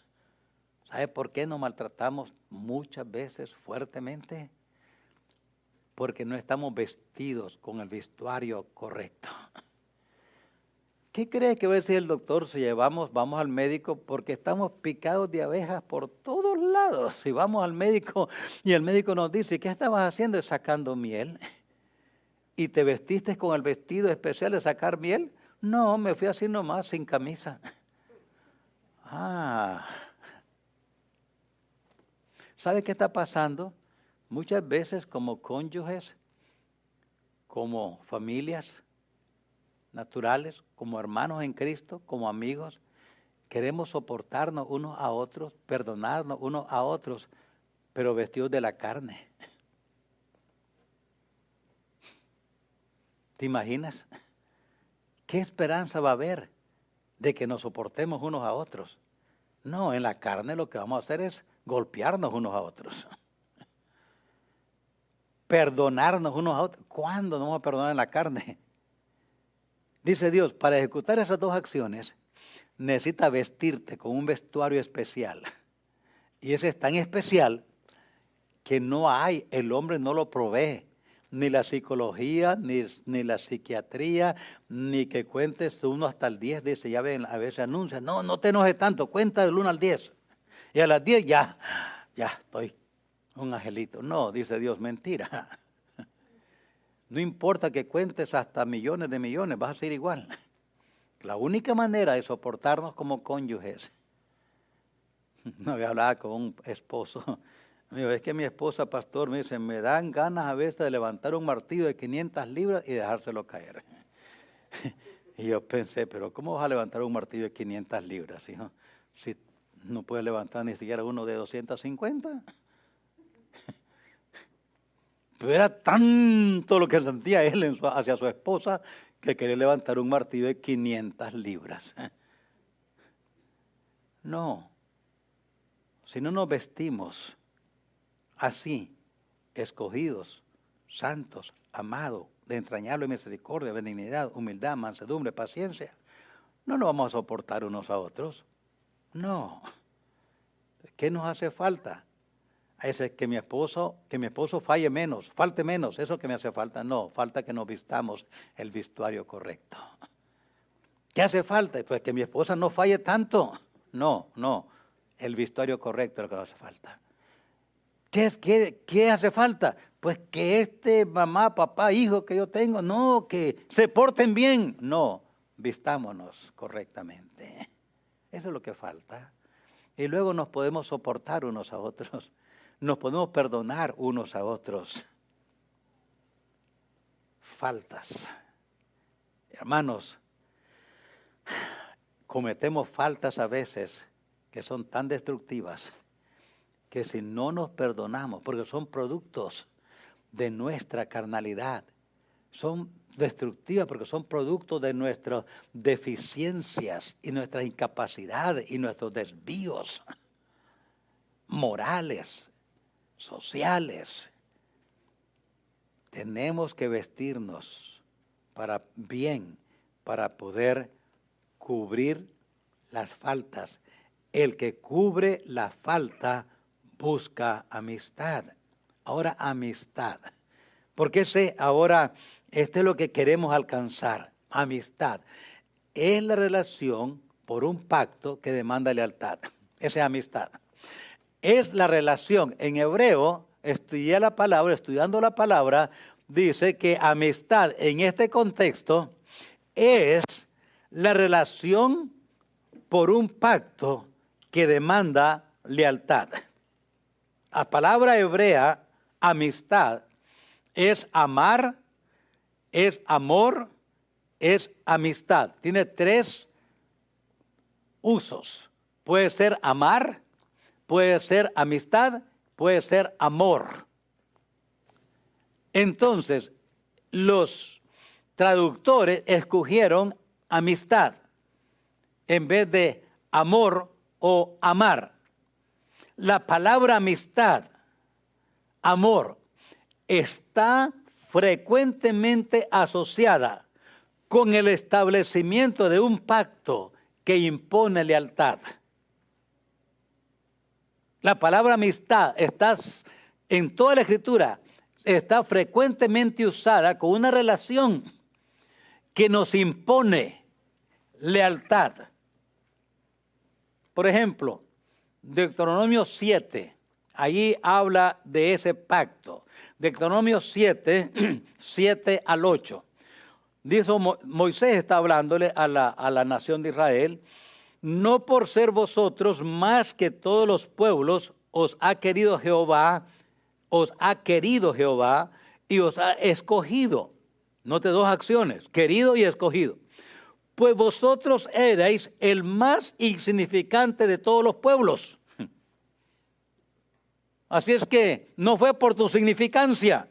Speaker 1: ¿Sabe por qué nos maltratamos muchas veces fuertemente? Porque no estamos vestidos con el vestuario correcto. ¿Qué cree que va a decir el doctor si llevamos, vamos al médico? Porque estamos picados de abejas por todos lados. Si vamos al médico y el médico nos dice, ¿qué estabas haciendo? Sacando miel. ¿Y te vestiste con el vestido especial de sacar miel? No, me fui así nomás, sin camisa. Ah, ¿Sabe qué está pasando? Muchas veces como cónyuges, como familias naturales, como hermanos en Cristo, como amigos, queremos soportarnos unos a otros, perdonarnos unos a otros, pero vestidos de la carne. ¿Te imaginas? ¿Qué esperanza va a haber de que nos soportemos unos a otros? No, en la carne lo que vamos a hacer es golpearnos unos a otros. Perdonarnos unos a otros. ¿Cuándo no vamos a perdonar en la carne? Dice Dios, para ejecutar esas dos acciones, necesita vestirte con un vestuario especial. Y ese es tan especial que no hay, el hombre no lo provee. Ni la psicología, ni, ni la psiquiatría, ni que cuentes uno hasta el 10, dice, ya ven, a veces anuncia, no, no te enojes tanto, cuenta del 1 al 10. Y a las 10 ya, ya estoy un angelito. No, dice Dios, mentira. No importa que cuentes hasta millones de millones, vas a ser igual. La única manera de soportarnos como cónyuges. No había hablado con un esposo. es que mi esposa, pastor, me dice, me dan ganas a veces de levantar un martillo de 500 libras y dejárselo caer. Y yo pensé, pero ¿cómo vas a levantar un martillo de 500 libras, hijo? Si no puede levantar ni siquiera uno de 250. Pero era tanto lo que sentía él hacia su esposa que quería levantar un martillo de 500 libras. No, si no nos vestimos así, escogidos, santos, amado, de entrañable misericordia, benignidad, humildad, mansedumbre, paciencia, no nos vamos a soportar unos a otros. No. ¿Qué nos hace falta? Es que mi esposo, que mi esposo falle menos, falte menos, eso que me hace falta. No, falta que nos vistamos el vestuario correcto. ¿Qué hace falta? Pues que mi esposa no falle tanto. No, no, el vestuario correcto es lo que nos hace falta. ¿Qué, es, qué, ¿Qué hace falta? Pues que este mamá, papá, hijo que yo tengo, no, que se porten bien. No, vistámonos correctamente. Eso es lo que falta. Y luego nos podemos soportar unos a otros. Nos podemos perdonar unos a otros. Faltas. Hermanos, cometemos faltas a veces que son tan destructivas que si no nos perdonamos, porque son productos de nuestra carnalidad, son destructivas porque son producto de nuestras deficiencias y nuestras incapacidades y nuestros desvíos morales, sociales. Tenemos que vestirnos para bien, para poder cubrir las faltas. El que cubre la falta busca amistad. Ahora amistad. Porque ese ahora esto es lo que queremos alcanzar, amistad. Es la relación por un pacto que demanda lealtad. Esa es amistad. Es la relación, en hebreo, estudié la palabra, estudiando la palabra, dice que amistad en este contexto es la relación por un pacto que demanda lealtad. La palabra hebrea, amistad, es amar es amor, es amistad. Tiene tres usos. Puede ser amar, puede ser amistad, puede ser amor. Entonces, los traductores escogieron amistad en vez de amor o amar. La palabra amistad, amor, está frecuentemente asociada con el establecimiento de un pacto que impone lealtad. La palabra amistad está en toda la escritura, está frecuentemente usada con una relación que nos impone lealtad. Por ejemplo, Deuteronomio 7, allí habla de ese pacto. Deuteronomio 7, 7 al 8. Dice Moisés está hablándole a la, a la nación de Israel, no por ser vosotros más que todos los pueblos, os ha querido Jehová, os ha querido Jehová y os ha escogido. Note dos acciones, querido y escogido. Pues vosotros erais el más insignificante de todos los pueblos Así es que no fue por tu significancia.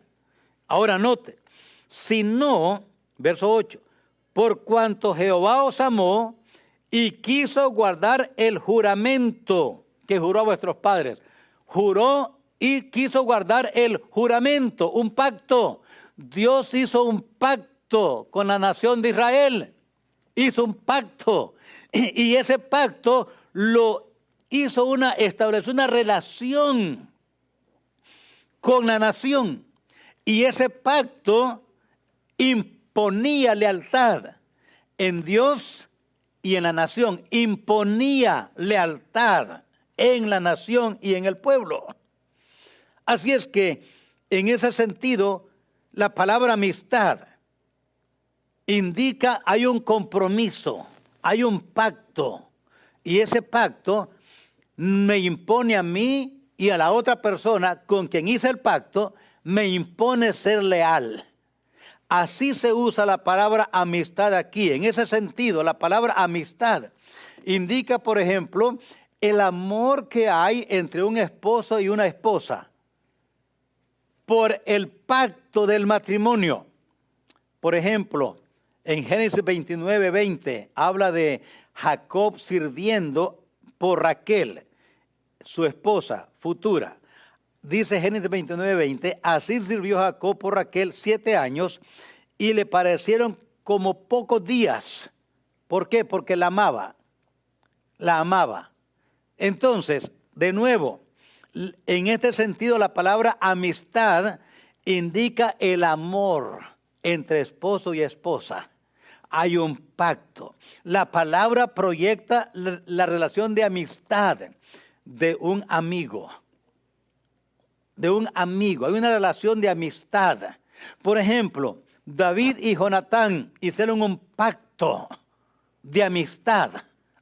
Speaker 1: Ahora note, sino, verso 8, por cuanto Jehová os amó y quiso guardar el juramento que juró a vuestros padres. Juró y quiso guardar el juramento, un pacto. Dios hizo un pacto con la nación de Israel. Hizo un pacto. Y, ese pacto lo hizo una, estableció una relación con la nación. Y ese pacto imponía lealtad en Dios y en la nación. Imponía lealtad en la nación y en el pueblo. Así es que en ese sentido, la palabra amistad indica hay un compromiso, hay un pacto. Y ese pacto me impone a mí y a la otra persona con quien hice el pacto me impone ser leal. Así se usa la palabra amistad aquí. En ese sentido, la palabra amistad indica, por ejemplo, el amor que hay entre un esposo y una esposa por el pacto del matrimonio. Por ejemplo, en Génesis 29, 20 habla de Jacob sirviendo por Raquel su esposa futura. dice Génesis 29, 20, así sirvió Jacob por Raquel siete años y le parecieron como pocos días. ¿Por qué? Porque la amaba. La amaba. Entonces, de nuevo, en este sentido la palabra amistad indica el amor entre esposo y esposa. Hay un pacto. La palabra proyecta la relación de amistad de un amigo. De un amigo. Hay una relación de amistad. Por ejemplo, David y Jonatán hicieron un pacto de amistad.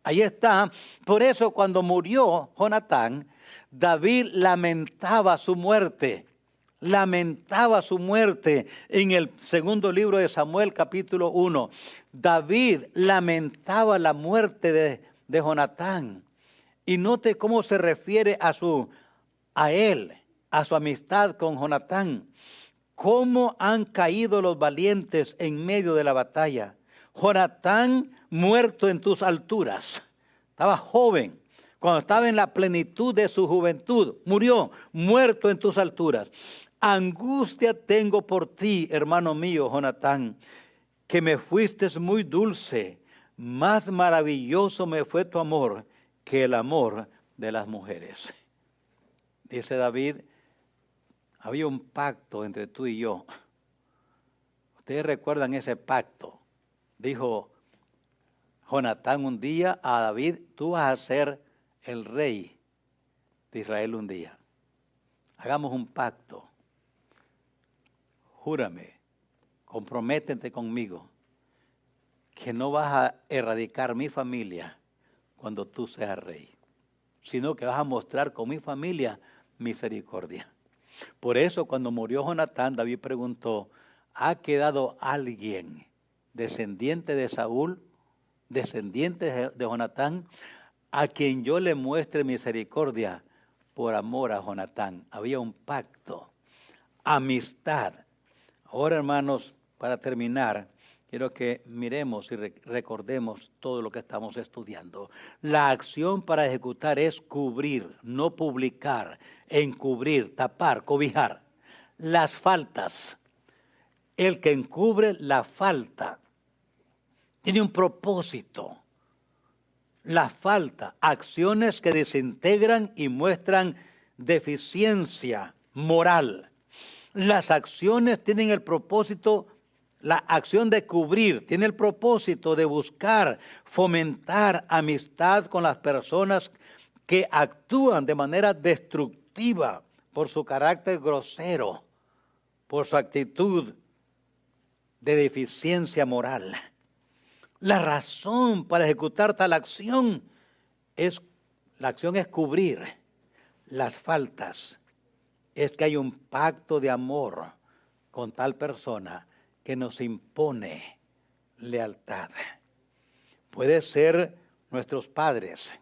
Speaker 1: Ahí está. Por eso cuando murió Jonatán, David lamentaba su muerte. Lamentaba su muerte en el segundo libro de Samuel capítulo 1. David lamentaba la muerte de, de Jonatán. Y note cómo se refiere a su a él, a su amistad con Jonatán. Cómo han caído los valientes en medio de la batalla. Jonatán muerto en tus alturas. Estaba joven, cuando estaba en la plenitud de su juventud. Murió, muerto en tus alturas. Angustia tengo por ti, hermano mío, Jonatán, que me fuiste muy dulce. Más maravilloso me fue tu amor que el amor de las mujeres. Dice David, había un pacto entre tú y yo. Ustedes recuerdan ese pacto. Dijo Jonatán un día a David, tú vas a ser el rey de Israel un día. Hagamos un pacto. Júrame, comprométete conmigo que no vas a erradicar mi familia cuando tú seas rey, sino que vas a mostrar con mi familia misericordia. Por eso cuando murió Jonatán, David preguntó, ¿ha quedado alguien descendiente de Saúl, descendiente de Jonatán, a quien yo le muestre misericordia por amor a Jonatán? Había un pacto, amistad. Ahora, hermanos, para terminar, quiero que miremos y recordemos todo lo que estamos estudiando. La acción para ejecutar es cubrir, no publicar, encubrir, tapar, cobijar. Las faltas. El que encubre la falta tiene un propósito. La falta, acciones que desintegran y muestran deficiencia moral. Las acciones tienen el propósito la acción de cubrir tiene el propósito de buscar, fomentar amistad con las personas que actúan de manera destructiva por su carácter grosero, por su actitud de deficiencia moral. La razón para ejecutar tal acción es, la acción es cubrir las faltas. Es que hay un pacto de amor con tal persona que nos impone lealtad. Puede ser nuestros padres.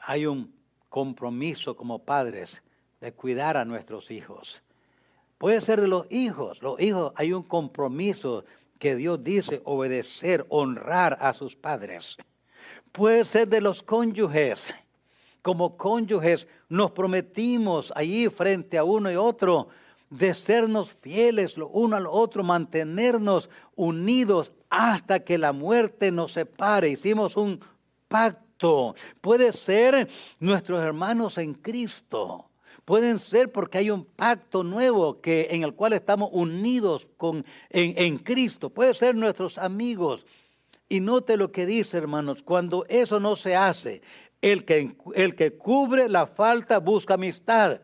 Speaker 1: Hay un compromiso como padres de cuidar a nuestros hijos. Puede ser de los hijos. Los hijos hay un compromiso que Dios dice obedecer, honrar a sus padres. Puede ser de los cónyuges. Como cónyuges nos prometimos allí frente a uno y otro de sernos fieles lo uno al otro, mantenernos unidos hasta que la muerte nos separe. Hicimos un pacto. Puede ser nuestros hermanos en Cristo. Pueden ser porque hay un pacto nuevo que, en el cual estamos unidos en, en Cristo. Puede ser nuestros amigos. Y note lo que dice, hermanos, cuando eso no se hace, el que, el que cubre la falta busca amistad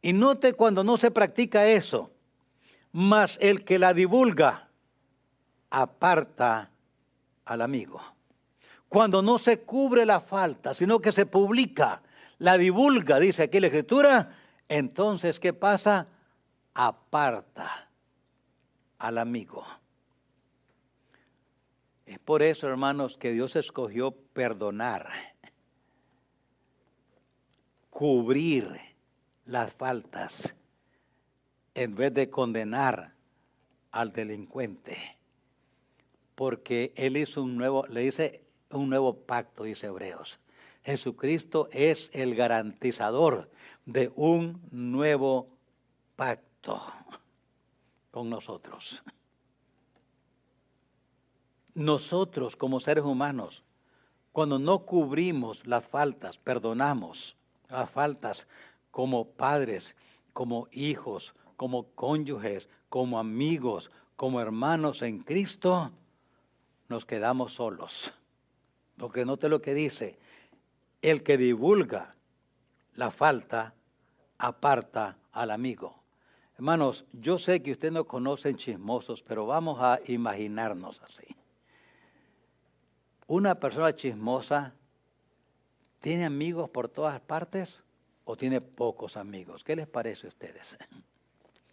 Speaker 1: y note cuando no se practica eso, mas el que la divulga aparta al amigo. Cuando no se cubre la falta, sino que se publica, la divulga, dice aquí la escritura, entonces ¿qué pasa? Aparta al amigo. Es por eso, hermanos, que Dios escogió perdonar, cubrir las faltas en vez de condenar al delincuente. Porque él hizo un nuevo, le dice un nuevo pacto, dice Hebreos. Jesucristo es el garantizador de un nuevo pacto con nosotros. Nosotros como seres humanos, cuando no cubrimos las faltas, perdonamos las faltas como padres, como hijos, como cónyuges, como amigos, como hermanos en Cristo, nos quedamos solos. Porque note lo que dice, el que divulga la falta aparta al amigo. Hermanos, yo sé que ustedes no conocen chismosos, pero vamos a imaginarnos así. Una persona chismosa tiene amigos por todas partes o tiene pocos amigos. ¿Qué les parece a ustedes?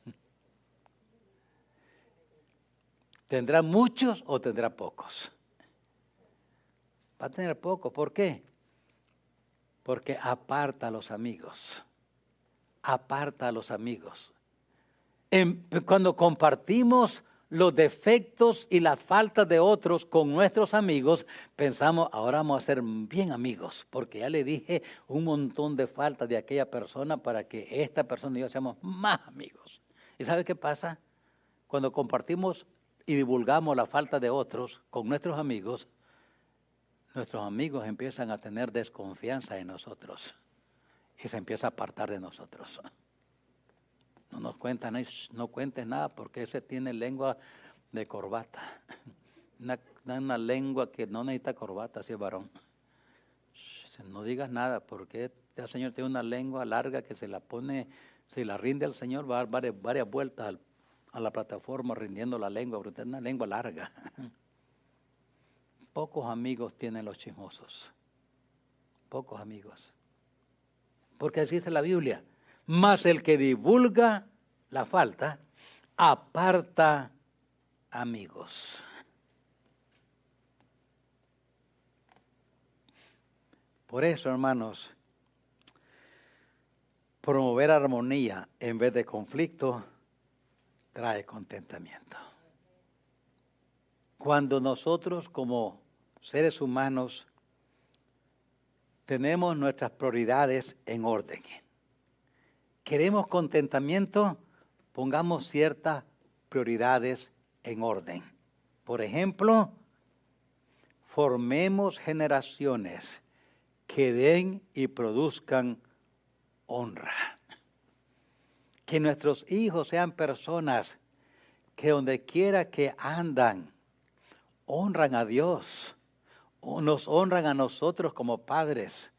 Speaker 1: ¿Tendrá muchos o tendrá pocos? Va a tener pocos. ¿Por qué? Porque aparta a los amigos. Aparta a los amigos. cuando compartimos los defectos y las faltas de otros con nuestros amigos, pensamos, ahora vamos a ser bien amigos, porque ya le dije un montón de faltas de aquella persona para que esta persona y yo seamos más amigos. ¿Y sabe qué pasa? Cuando compartimos y divulgamos la falta de otros con nuestros amigos, nuestros amigos empiezan a tener desconfianza en nosotros y se empieza a apartar de nosotros. No nos cuentan, no cuentes nada porque ese tiene lengua de corbata. Una, una lengua que no necesita corbata, si es varón. No digas nada porque este Señor tiene una lengua larga que se la pone, se la rinde al Señor, va a dar varias, vueltas a la plataforma rindiendo la lengua, porque es una lengua larga. Pocos amigos tienen los chismosos. Pocos amigos. Porque así dice la Biblia. Más el que divulga la falta, aparta amigos. Por eso, hermanos, promover armonía en vez de conflicto trae contentamiento. Cuando nosotros como seres humanos tenemos nuestras prioridades en orden, queremos contentamiento, pongamos ciertas prioridades en orden. Por ejemplo, formemos generaciones que den y produzcan honra. Que nuestros hijos sean personas que donde quiera que andan, honran a Dios, nos honran a nosotros como padres,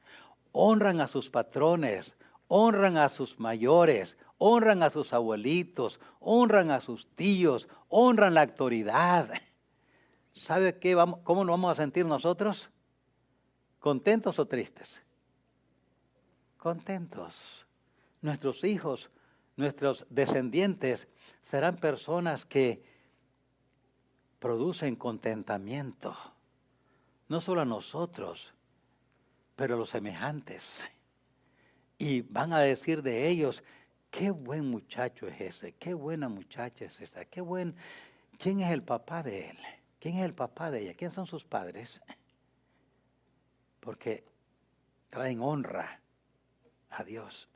Speaker 1: honran a sus patrones, honran a sus mayores, honran a sus abuelitos, honran a sus tíos, honran la autoridad. ¿Sabe qué vamos, cómo nos vamos a sentir nosotros? ¿Contentos o tristes? Contentos. Nuestros hijos nuestros descendientes serán personas que producen contentamiento, no solo a nosotros, pero a los semejantes. Y van a decir de ellos, qué buen muchacho es ese, qué buena muchacha es esta, qué buen, ¿quién es el papá de él? ¿Quién es el papá de ella? ¿Quién son sus padres? Porque traen honra a Dios.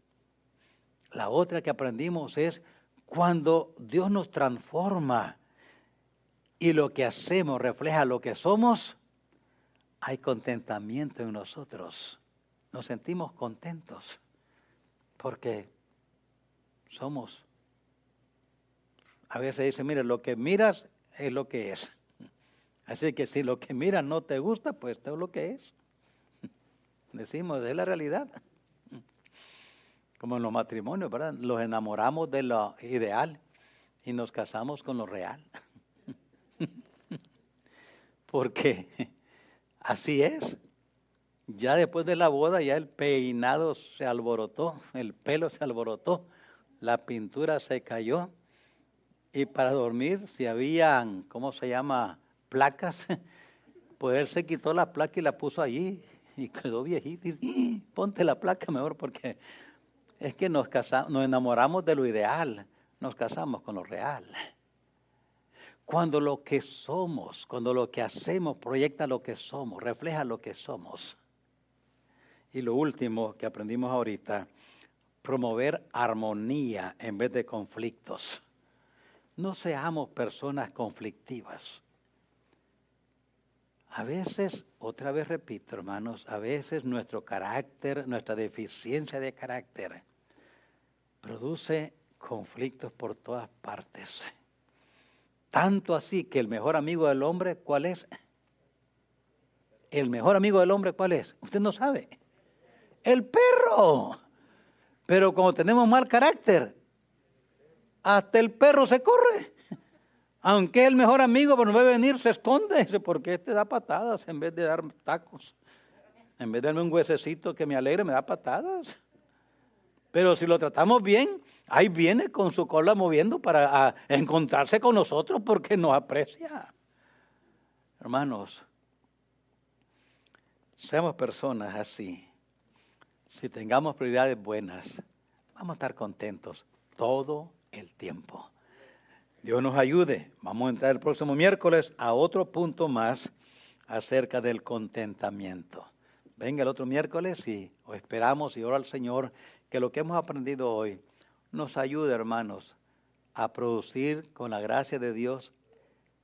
Speaker 1: La otra que aprendimos es cuando Dios nos transforma y lo que hacemos refleja lo que somos, hay contentamiento en nosotros. Nos sentimos contentos porque somos. A veces dice, mire, lo que miras es lo que es. Así que si lo que miras no te gusta, pues es lo que es. Decimos, es la realidad como en los matrimonios, ¿verdad? Los enamoramos de lo ideal y nos casamos con lo real. Porque así es. Ya después de la boda, ya el peinado se alborotó, el pelo se alborotó, la pintura se cayó. Y para dormir, si habían, ¿cómo se llama? Placas, pues él se quitó la placa y la puso allí y quedó viejito. Dice, ponte la placa mejor porque es que nos, casamos, nos enamoramos de lo ideal, nos casamos con lo real. Cuando lo que somos, cuando lo que hacemos proyecta lo que somos, refleja lo que somos, Y lo último que aprendimos ahorita, promover armonía en vez de conflictos. No seamos personas conflictivas. A veces, otra vez repito, hermanos, a veces nuestro carácter, nuestra deficiencia de carácter, produce conflictos por todas partes. Tanto así que el mejor amigo del hombre, ¿cuál es? El mejor amigo del hombre, ¿cuál es? Usted no sabe. El perro. Pero como tenemos mal carácter, hasta el perro se corre. Aunque el mejor amigo, pero no debe venir, se esconde. Porque este da patadas en vez de dar tacos. En vez de darme un huesecito que me alegre, me da patadas. Pero si lo tratamos bien, ahí viene con su cola moviendo para encontrarse con nosotros porque nos aprecia. Hermanos, seamos personas así. Si tengamos prioridades buenas, vamos a estar contentos todo el tiempo. Dios nos ayude. Vamos a entrar el próximo miércoles a otro punto más acerca del contentamiento. Venga el otro miércoles y os esperamos y ora al Señor que lo que hemos aprendido hoy nos ayude, hermanos, a producir con la gracia de Dios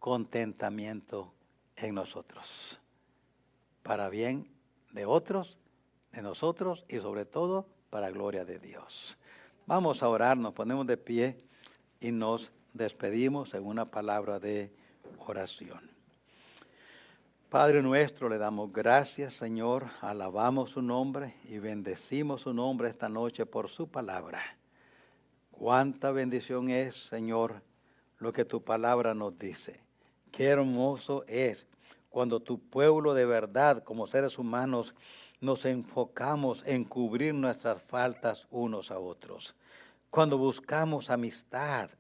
Speaker 1: contentamiento en nosotros, para bien de otros, de nosotros y sobre todo para gloria de Dios. Vamos a orar, nos ponemos de pie y nos despedimos en una palabra de oración. Padre nuestro, le damos gracias, Señor, alabamos su nombre y bendecimos su nombre esta noche por su palabra. Cuánta bendición es, Señor, lo que tu palabra nos dice. Qué hermoso es cuando tu pueblo de verdad, como seres humanos, nos enfocamos en cubrir nuestras faltas unos a otros. Cuando buscamos amistad,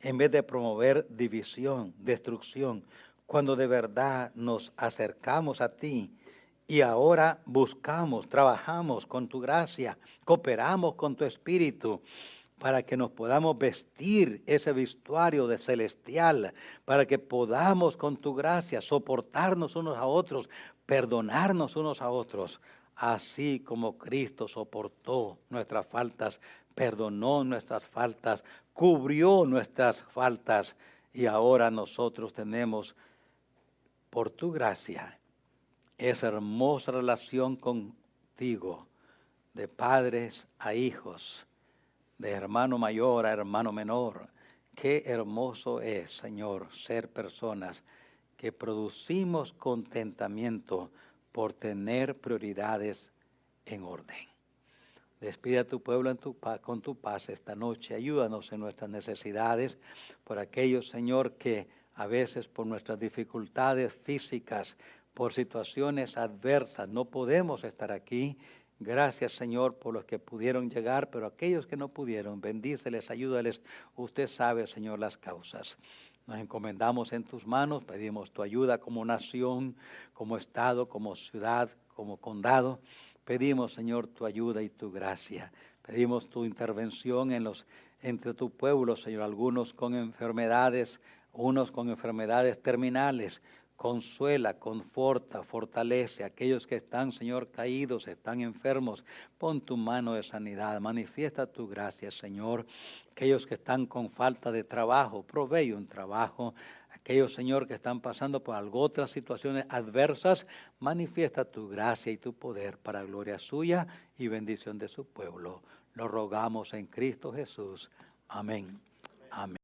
Speaker 1: en vez de promover división, destrucción, cuando de verdad nos acercamos a ti y ahora buscamos, trabajamos con tu gracia, cooperamos con tu espíritu para que nos podamos vestir ese vestuario de celestial, para que podamos con tu gracia soportarnos unos a otros, perdonarnos unos a otros, así como Cristo soportó nuestras faltas, perdonó nuestras faltas, cubrió nuestras faltas y ahora nosotros tenemos, por tu gracia, esa hermosa relación contigo, de padres a hijos, de hermano mayor a hermano menor. Qué hermoso es, Señor, ser personas que producimos contentamiento por tener prioridades en orden. Despide a tu pueblo con tu paz esta noche. Ayúdanos en nuestras necesidades, por aquellos, Señor, que a veces por nuestras dificultades físicas, por situaciones adversas, no podemos estar aquí. Gracias, Señor, por los que pudieron llegar, pero aquellos que no pudieron, bendíceles, ayúdales. Usted sabe, Señor, las causas. Nos encomendamos en tus manos, pedimos tu ayuda como nación, como estado, como ciudad, como condado. Pedimos, Señor, tu ayuda y tu gracia. Pedimos tu intervención en los, entre tu pueblo, Señor, algunos con enfermedades, unos con enfermedades terminales. Consuela, conforta, fortalece a aquellos que están, Señor, caídos, están enfermos. Pon tu mano de sanidad, manifiesta tu gracia, Señor. Aquellos que están con falta de trabajo, provee un trabajo aquellos, Señor, que están pasando por otras situaciones adversas, manifiesta tu gracia y tu poder para gloria suya y bendición de su pueblo. Lo rogamos en Cristo Jesús. Amén. Amén.